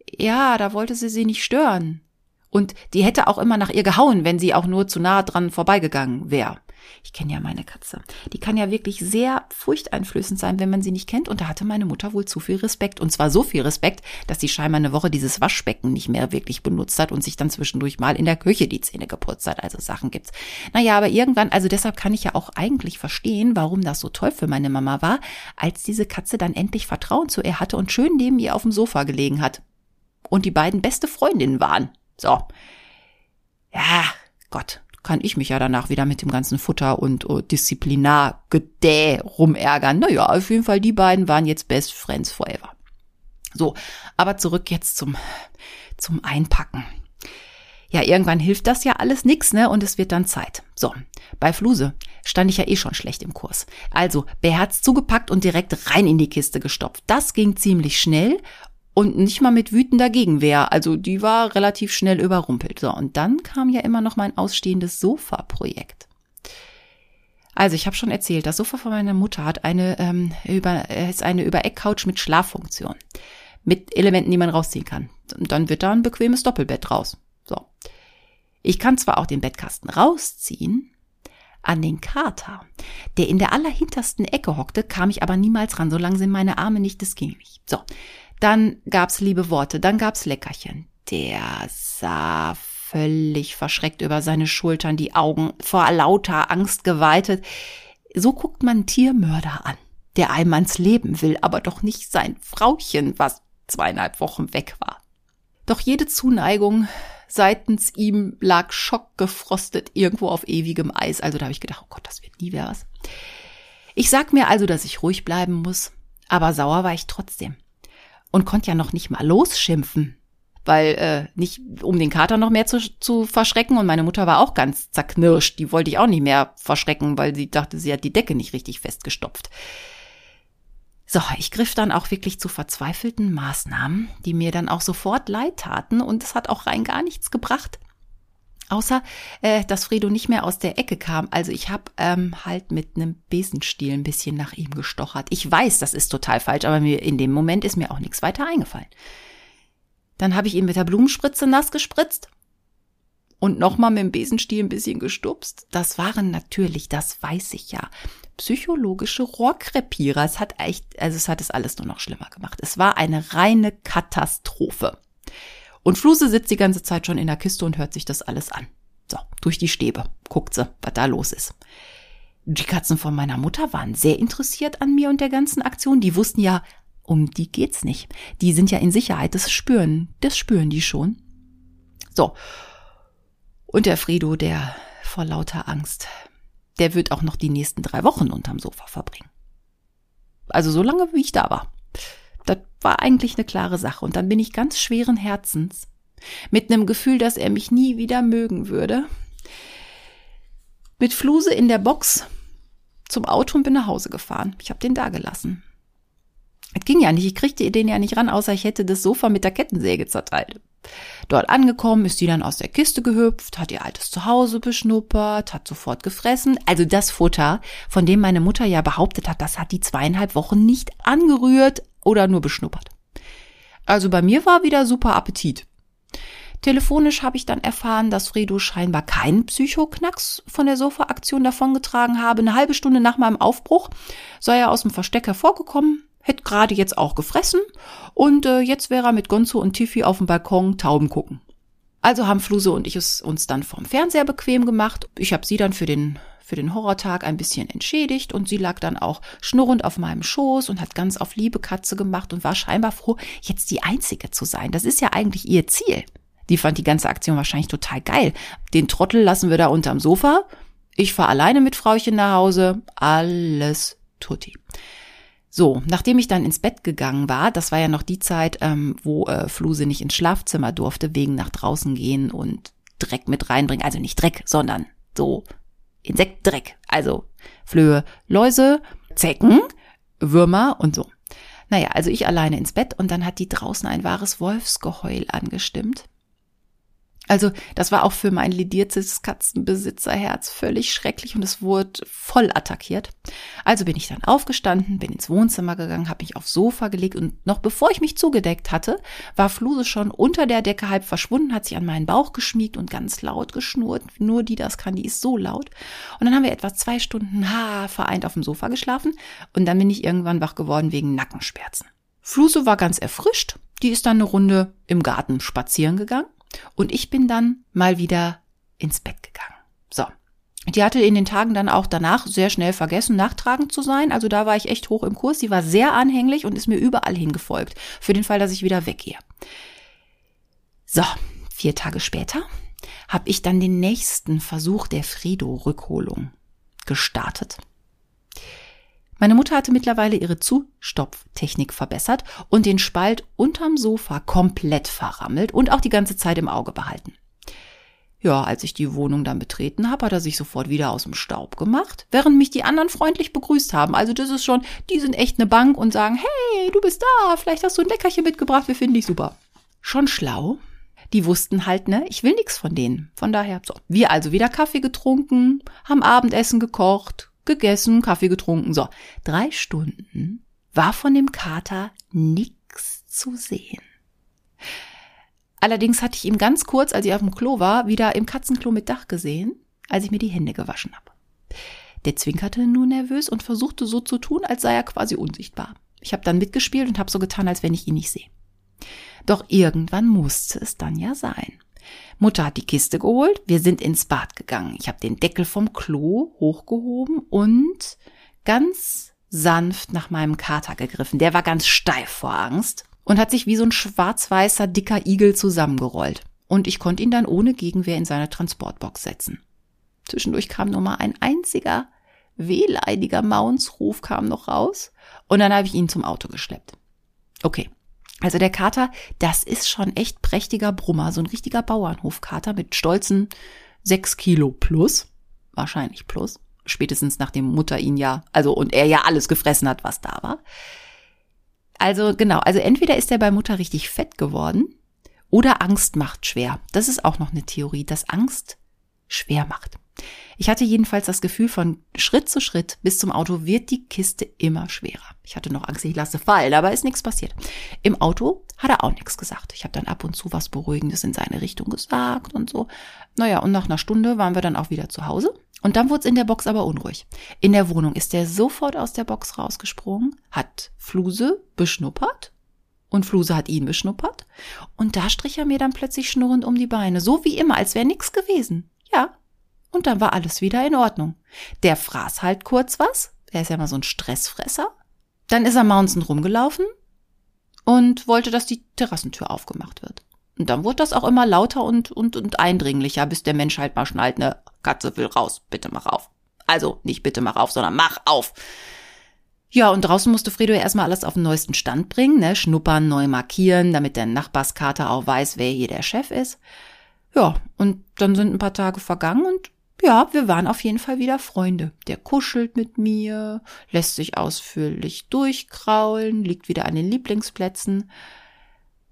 Ja, da wollte sie sie nicht stören. Und die hätte auch immer nach ihr gehauen, wenn sie auch nur zu nah dran vorbeigegangen wäre. Ich kenne ja meine Katze. Die kann ja wirklich sehr furchteinflößend sein, wenn man sie nicht kennt. Und da hatte meine Mutter wohl zu viel Respekt. Und zwar so viel Respekt, dass sie scheinbar eine Woche dieses Waschbecken nicht mehr wirklich benutzt hat und sich dann zwischendurch mal in der Küche die Zähne geputzt hat. Also Sachen gibt's. Naja, aber irgendwann, also deshalb kann ich ja auch eigentlich verstehen, warum das so toll für meine Mama war, als diese Katze dann endlich Vertrauen zu ihr hatte und schön neben ihr auf dem Sofa gelegen hat. Und die beiden beste Freundinnen waren. So. Ja, Gott, kann ich mich ja danach wieder mit dem ganzen Futter und uh, Disziplinargedäh rumärgern. Naja, auf jeden Fall, die beiden waren jetzt Best Friends forever. So, aber zurück jetzt zum, zum Einpacken. Ja, irgendwann hilft das ja alles nix, ne? Und es wird dann Zeit. So, bei Fluse stand ich ja eh schon schlecht im Kurs. Also, beherzt zugepackt und direkt rein in die Kiste gestopft. Das ging ziemlich schnell und nicht mal mit wütender Gegenwehr. Also die war relativ schnell überrumpelt. So, und dann kam ja immer noch mein ausstehendes Sofa-Projekt. Also ich habe schon erzählt, das Sofa von meiner Mutter hat eine ähm, über ist eine über Eckcouch mit Schlaffunktion, mit Elementen, die man rausziehen kann. Und dann wird da ein bequemes Doppelbett raus. So, ich kann zwar auch den Bettkasten rausziehen, an den Kater, der in der allerhintersten Ecke hockte, kam ich aber niemals ran, solange sind meine Arme nicht, das ging nicht. So, dann gab's liebe Worte, dann gab's Leckerchen. Der sah völlig verschreckt über seine Schultern, die Augen vor lauter Angst geweitet. So guckt man Tiermörder an, der einem ans Leben will, aber doch nicht sein Frauchen, was zweieinhalb Wochen weg war. Doch jede Zuneigung seitens ihm lag schockgefrostet irgendwo auf ewigem Eis. Also da habe ich gedacht, oh Gott, das wird nie mehr was. Ich sag mir also, dass ich ruhig bleiben muss, aber sauer war ich trotzdem und konnte ja noch nicht mal losschimpfen, weil äh, nicht um den Kater noch mehr zu, zu verschrecken und meine Mutter war auch ganz zerknirscht, die wollte ich auch nicht mehr verschrecken, weil sie dachte, sie hat die Decke nicht richtig festgestopft. So, ich griff dann auch wirklich zu verzweifelten Maßnahmen, die mir dann auch sofort leid taten und es hat auch rein gar nichts gebracht. Außer, äh, dass Fredo nicht mehr aus der Ecke kam. Also ich habe ähm, halt mit einem Besenstiel ein bisschen nach ihm gestochert. Ich weiß, das ist total falsch, aber mir in dem Moment ist mir auch nichts weiter eingefallen. Dann habe ich ihn mit der Blumenspritze nass gespritzt und nochmal mit dem Besenstiel ein bisschen gestupst. Das waren natürlich, das weiß ich ja, psychologische Rohrkrepierer. Es hat echt, also es hat es alles nur noch schlimmer gemacht. Es war eine reine Katastrophe. Und Fluse sitzt die ganze Zeit schon in der Kiste und hört sich das alles an. So, durch die Stäbe guckt sie, was da los ist. Die Katzen von meiner Mutter waren sehr interessiert an mir und der ganzen Aktion. Die wussten ja, um die geht's nicht. Die sind ja in Sicherheit, das spüren, das spüren die schon. So. Und der Fredo, der vor lauter Angst der wird auch noch die nächsten drei Wochen unterm Sofa verbringen. Also so lange, wie ich da war. Das war eigentlich eine klare Sache. Und dann bin ich ganz schweren Herzens, mit einem Gefühl, dass er mich nie wieder mögen würde, mit Fluse in der Box zum Auto und bin nach Hause gefahren. Ich habe den da gelassen. Es ging ja nicht, ich kriegte den ja nicht ran, außer ich hätte das Sofa mit der Kettensäge zerteilt. Dort angekommen ist die dann aus der Kiste gehüpft, hat ihr altes Zuhause beschnuppert, hat sofort gefressen. Also das Futter, von dem meine Mutter ja behauptet hat, das hat die zweieinhalb Wochen nicht angerührt oder nur beschnuppert. Also bei mir war wieder super Appetit. Telefonisch habe ich dann erfahren, dass Fredo scheinbar keinen Psychoknacks von der Sofa-Aktion davongetragen habe. Eine halbe Stunde nach meinem Aufbruch sei er aus dem Versteck hervorgekommen, hätte gerade jetzt auch gefressen und äh, jetzt wäre er mit Gonzo und Tiffy auf dem Balkon Tauben gucken. Also haben Fluse und ich es uns dann vom Fernseher bequem gemacht. Ich habe sie dann für den für den Horrortag ein bisschen entschädigt und sie lag dann auch schnurrend auf meinem Schoß und hat ganz auf liebe Katze gemacht und war scheinbar froh, jetzt die Einzige zu sein. Das ist ja eigentlich ihr Ziel. Die fand die ganze Aktion wahrscheinlich total geil. Den Trottel lassen wir da unterm Sofa. Ich fahre alleine mit Frauchen nach Hause. Alles tutti. So, nachdem ich dann ins Bett gegangen war, das war ja noch die Zeit, ähm, wo äh, Fluse nicht ins Schlafzimmer durfte, wegen nach draußen gehen und Dreck mit reinbringen. Also nicht Dreck, sondern so Insektdreck. Also Flöhe, Läuse, Zecken, Würmer und so. Naja, also ich alleine ins Bett und dann hat die draußen ein wahres Wolfsgeheul angestimmt. Also das war auch für mein lidiertes Katzenbesitzerherz völlig schrecklich und es wurde voll attackiert. Also bin ich dann aufgestanden, bin ins Wohnzimmer gegangen, habe mich aufs Sofa gelegt und noch bevor ich mich zugedeckt hatte, war Fluse schon unter der Decke halb verschwunden, hat sich an meinen Bauch geschmiegt und ganz laut geschnurrt. Nur die das kann, die ist so laut. Und dann haben wir etwa zwei Stunden ha, vereint auf dem Sofa geschlafen und dann bin ich irgendwann wach geworden wegen Nackenschmerzen. Fluse war ganz erfrischt. Die ist dann eine Runde im Garten spazieren gegangen und ich bin dann mal wieder ins Bett gegangen. So. Die hatte in den Tagen dann auch danach sehr schnell vergessen, nachtragend zu sein. Also da war ich echt hoch im Kurs. Sie war sehr anhänglich und ist mir überall hingefolgt. Für den Fall, dass ich wieder weggehe. So, vier Tage später habe ich dann den nächsten Versuch der Fredo-Rückholung gestartet. Meine Mutter hatte mittlerweile ihre Zustopftechnik verbessert und den Spalt unterm Sofa komplett verrammelt und auch die ganze Zeit im Auge behalten. Ja, als ich die Wohnung dann betreten habe, hat er sich sofort wieder aus dem Staub gemacht, während mich die anderen freundlich begrüßt haben. Also das ist schon, die sind echt eine Bank und sagen, hey, du bist da, vielleicht hast du ein Leckerchen mitgebracht, wir finden dich super. Schon schlau. Die wussten halt, ne, ich will nix von denen. Von daher, so. Wir also wieder Kaffee getrunken, haben Abendessen gekocht, gegessen, Kaffee getrunken. So, drei Stunden war von dem Kater nix zu sehen. Allerdings hatte ich ihn ganz kurz, als ich auf dem Klo war, wieder im Katzenklo mit Dach gesehen, als ich mir die Hände gewaschen habe. Der zwinkerte nur nervös und versuchte so zu tun, als sei er quasi unsichtbar. Ich habe dann mitgespielt und habe so getan, als wenn ich ihn nicht sehe. Doch irgendwann musste es dann ja sein. Mutter hat die Kiste geholt, wir sind ins Bad gegangen. Ich habe den Deckel vom Klo hochgehoben und ganz sanft nach meinem Kater gegriffen. Der war ganz steif vor Angst und hat sich wie so ein schwarz-weißer dicker Igel zusammengerollt. Und ich konnte ihn dann ohne Gegenwehr in seine Transportbox setzen. Zwischendurch kam nur mal ein einziger wehleidiger Maunsruf kam noch raus und dann habe ich ihn zum Auto geschleppt. Okay, also der Kater, das ist schon echt prächtiger Brummer, so ein richtiger Bauernhofkater mit stolzen sechs Kilo plus, wahrscheinlich plus, spätestens nachdem Mutter ihn ja, also und er ja alles gefressen hat, was da war. Also genau, also entweder ist er bei Mutter richtig fett geworden oder Angst macht schwer. Das ist auch noch eine Theorie, dass Angst schwer macht. Ich hatte jedenfalls das Gefühl, von Schritt zu Schritt bis zum Auto wird die Kiste immer schwerer. Ich hatte noch Angst, ich lasse fallen, aber ist nichts passiert. Im Auto hat er auch nichts gesagt. Ich habe dann ab und zu was Beruhigendes in seine Richtung gesagt und so. Naja, und nach einer Stunde waren wir dann auch wieder zu Hause. Und dann wurde es in der Box aber unruhig. In der Wohnung ist er sofort aus der Box rausgesprungen, hat Fluse beschnuppert und Fluse hat ihn beschnuppert. Und da strich er mir dann plötzlich schnurrend um die Beine, so wie immer, als wäre nichts gewesen. Ja, und dann war alles wieder in Ordnung. Der fraß halt kurz was. Er ist ja mal so ein Stressfresser. Dann ist er mountains rumgelaufen und wollte, dass die Terrassentür aufgemacht wird. Und dann wurde das auch immer lauter und, und, und eindringlicher, bis der Mensch halt mal schnallt, ne, Katze will raus, bitte mach auf. Also nicht bitte mach auf, sondern mach auf. Ja, und draußen musste Fredo erstmal alles auf den neuesten Stand bringen, ne? Schnuppern, neu markieren, damit der Nachbarskater auch weiß, wer hier der Chef ist. Ja, und dann sind ein paar Tage vergangen und ja, wir waren auf jeden Fall wieder Freunde. Der kuschelt mit mir, lässt sich ausführlich durchkraulen, liegt wieder an den Lieblingsplätzen.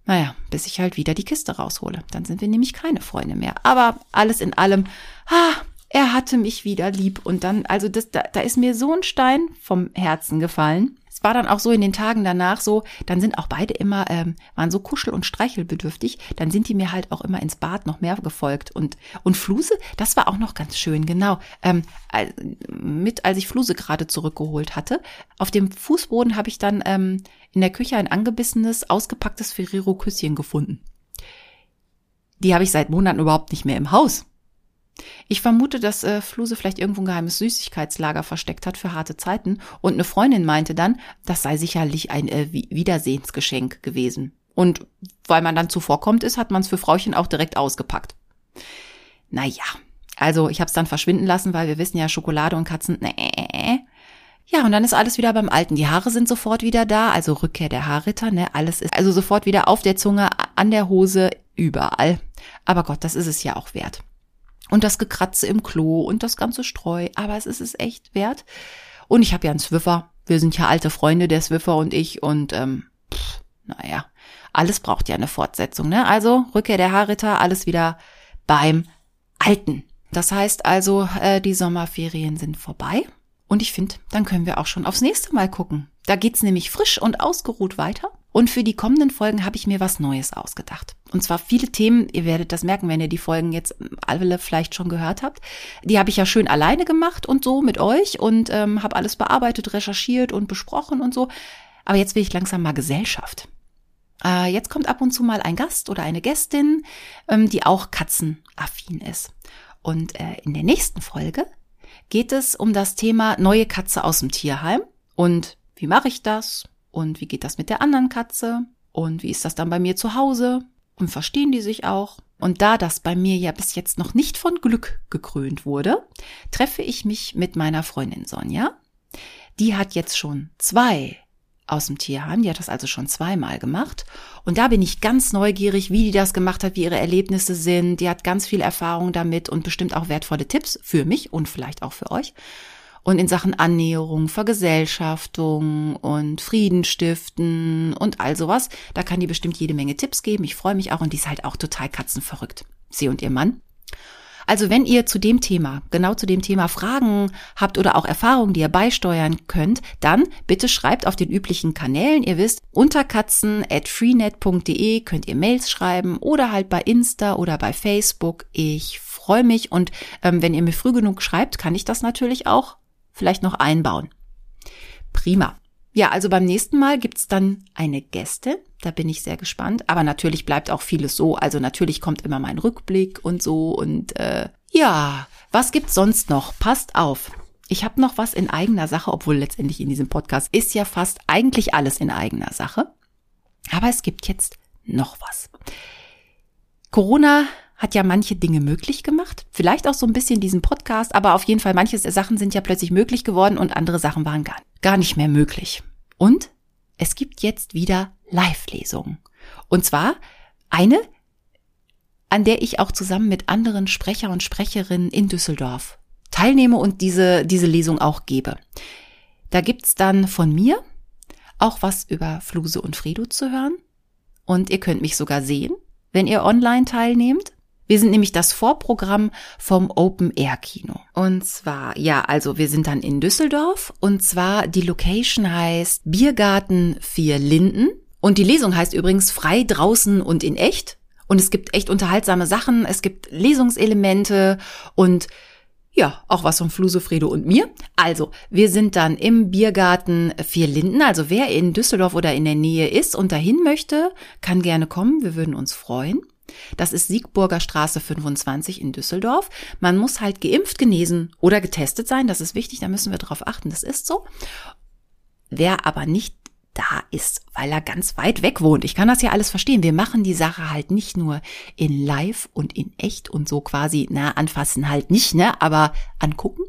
Naja, bis ich halt wieder die Kiste raushole. Dann sind wir nämlich keine Freunde mehr. Aber alles in allem, ah, er hatte mich wieder lieb. Und dann, also das, da, da ist mir so ein Stein vom Herzen gefallen. Es war dann auch so in den Tagen danach so, dann sind auch beide immer, ähm, waren so kuschel- und streichelbedürftig, dann sind die mir halt auch immer ins Bad noch mehr gefolgt. Und, und Fluse, das war auch noch ganz schön, genau. Ähm, mit, als ich Fluse gerade zurückgeholt hatte, auf dem Fußboden habe ich dann ähm, in der Küche ein angebissenes, ausgepacktes Ferrero-Küsschen gefunden. Die habe ich seit Monaten überhaupt nicht mehr im Haus. Ich vermute, dass äh, Fluse vielleicht irgendwo ein geheimes Süßigkeitslager versteckt hat für harte Zeiten und eine Freundin meinte dann, das sei sicherlich ein äh, Wiedersehensgeschenk gewesen. Und weil man dann zuvorkommt ist, hat man es für Frauchen auch direkt ausgepackt. Naja, also ich habe es dann verschwinden lassen, weil wir wissen ja, Schokolade und Katzen, nee. Ja, und dann ist alles wieder beim Alten. Die Haare sind sofort wieder da, also Rückkehr der Haarritter, ne? Alles ist also sofort wieder auf der Zunge, an der Hose, überall. Aber Gott, das ist es ja auch wert und das Gekratze im Klo und das ganze Streu, aber es ist es echt wert. Und ich habe ja einen Swiffer. Wir sind ja alte Freunde, der Swiffer und ich und ähm, pff, naja, alles braucht ja eine Fortsetzung, ne? Also Rückkehr der Haarritter, alles wieder beim Alten. Das heißt also, äh, die Sommerferien sind vorbei und ich finde, dann können wir auch schon aufs nächste Mal gucken. Da geht's nämlich frisch und ausgeruht weiter. Und für die kommenden Folgen habe ich mir was Neues ausgedacht. Und zwar viele Themen, ihr werdet das merken, wenn ihr die Folgen jetzt alle vielleicht schon gehört habt. Die habe ich ja schön alleine gemacht und so mit euch und ähm, habe alles bearbeitet, recherchiert und besprochen und so. Aber jetzt will ich langsam mal Gesellschaft. Äh, jetzt kommt ab und zu mal ein Gast oder eine Gästin, ähm, die auch katzenaffin ist. Und äh, in der nächsten Folge geht es um das Thema neue Katze aus dem Tierheim und wie mache ich das und wie geht das mit der anderen Katze und wie ist das dann bei mir zu Hause und verstehen die sich auch. Und da das bei mir ja bis jetzt noch nicht von Glück gekrönt wurde, treffe ich mich mit meiner Freundin Sonja. Die hat jetzt schon zwei aus dem Tierheim, die hat das also schon zweimal gemacht. Und da bin ich ganz neugierig, wie die das gemacht hat, wie ihre Erlebnisse sind. Die hat ganz viel Erfahrung damit und bestimmt auch wertvolle Tipps für mich und vielleicht auch für euch. Und in Sachen Annäherung, Vergesellschaftung und Frieden stiften und all sowas, da kann die bestimmt jede Menge Tipps geben. Ich freue mich auch und die ist halt auch total katzenverrückt. Sie und ihr Mann. Also wenn ihr zu dem Thema, genau zu dem Thema Fragen habt oder auch Erfahrungen, die ihr beisteuern könnt, dann bitte schreibt auf den üblichen Kanälen. Ihr wisst, unter katzen at freenet.de könnt ihr Mails schreiben oder halt bei Insta oder bei Facebook. Ich freue mich und ähm, wenn ihr mir früh genug schreibt, kann ich das natürlich auch vielleicht noch einbauen. Prima. Ja, also beim nächsten Mal gibt's dann eine Gäste. Da bin ich sehr gespannt. Aber natürlich bleibt auch vieles so. Also natürlich kommt immer mein Rückblick und so. Und äh, ja, was gibt's sonst noch? Passt auf. Ich habe noch was in eigener Sache, obwohl letztendlich in diesem Podcast ist ja fast eigentlich alles in eigener Sache. Aber es gibt jetzt noch was. Corona hat ja manche Dinge möglich gemacht. Vielleicht auch so ein bisschen diesen Podcast, aber auf jeden Fall manche Sachen sind ja plötzlich möglich geworden und andere Sachen waren gar, gar nicht mehr möglich. Und es gibt jetzt wieder Live-Lesungen. Und zwar eine, an der ich auch zusammen mit anderen Sprecher und Sprecherinnen in Düsseldorf teilnehme und diese, diese Lesung auch gebe. Da gibt's dann von mir auch was über Fluse und Fredo zu hören. Und ihr könnt mich sogar sehen, wenn ihr online teilnehmt. Wir sind nämlich das Vorprogramm vom Open Air Kino. Und zwar, ja, also wir sind dann in Düsseldorf und zwar die Location heißt Biergarten Vier Linden und die Lesung heißt übrigens frei draußen und in echt. Und es gibt echt unterhaltsame Sachen, es gibt Lesungselemente und ja, auch was von Fluse, Fredo und mir. Also, wir sind dann im Biergarten Vier Linden. Also, wer in Düsseldorf oder in der Nähe ist und dahin möchte, kann gerne kommen. Wir würden uns freuen. Das ist Siegburger Straße 25 in Düsseldorf. Man muss halt geimpft, genesen oder getestet sein. Das ist wichtig, da müssen wir drauf achten. Das ist so. Wer aber nicht da ist, weil er ganz weit weg wohnt. Ich kann das ja alles verstehen. Wir machen die Sache halt nicht nur in live und in echt und so quasi, na, anfassen halt nicht, ne, aber angucken.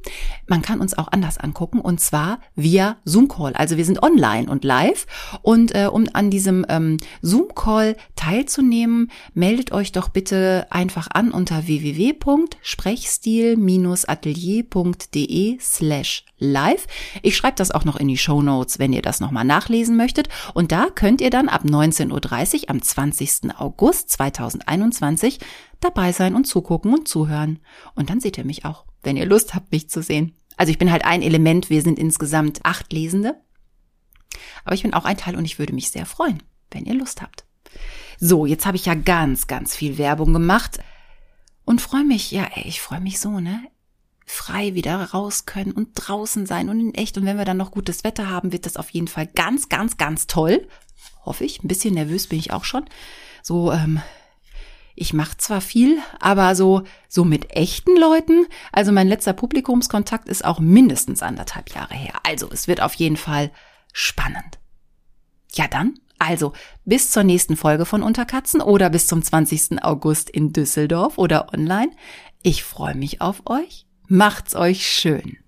Man kann uns auch anders angucken und zwar via Zoom-Call. Also wir sind online und live und äh, um an diesem ähm, Zoom-Call teilzunehmen, meldet euch doch bitte einfach an unter www.sprechstil-atelier.de slash live. Ich schreibe das auch noch in die Show Notes, wenn ihr das nochmal nachlesen möchtet. Und da könnt ihr dann ab 19.30 Uhr am 20. August 2021 dabei sein und zugucken und zuhören. Und dann seht ihr mich auch, wenn ihr Lust habt, mich zu sehen. Also ich bin halt ein Element, wir sind insgesamt acht Lesende. Aber ich bin auch ein Teil und ich würde mich sehr freuen, wenn ihr Lust habt. So, jetzt habe ich ja ganz, ganz viel Werbung gemacht und freue mich, ja, ey, ich freue mich so, ne? Frei wieder raus können und draußen sein und in echt. Und wenn wir dann noch gutes Wetter haben, wird das auf jeden Fall ganz, ganz, ganz toll. Hoffe ich. Ein bisschen nervös bin ich auch schon. So, ähm, ich mache zwar viel, aber so, so mit echten Leuten. Also mein letzter Publikumskontakt ist auch mindestens anderthalb Jahre her. Also es wird auf jeden Fall spannend. Ja dann, also bis zur nächsten Folge von Unterkatzen oder bis zum 20. August in Düsseldorf oder online. Ich freue mich auf euch Macht's euch schön.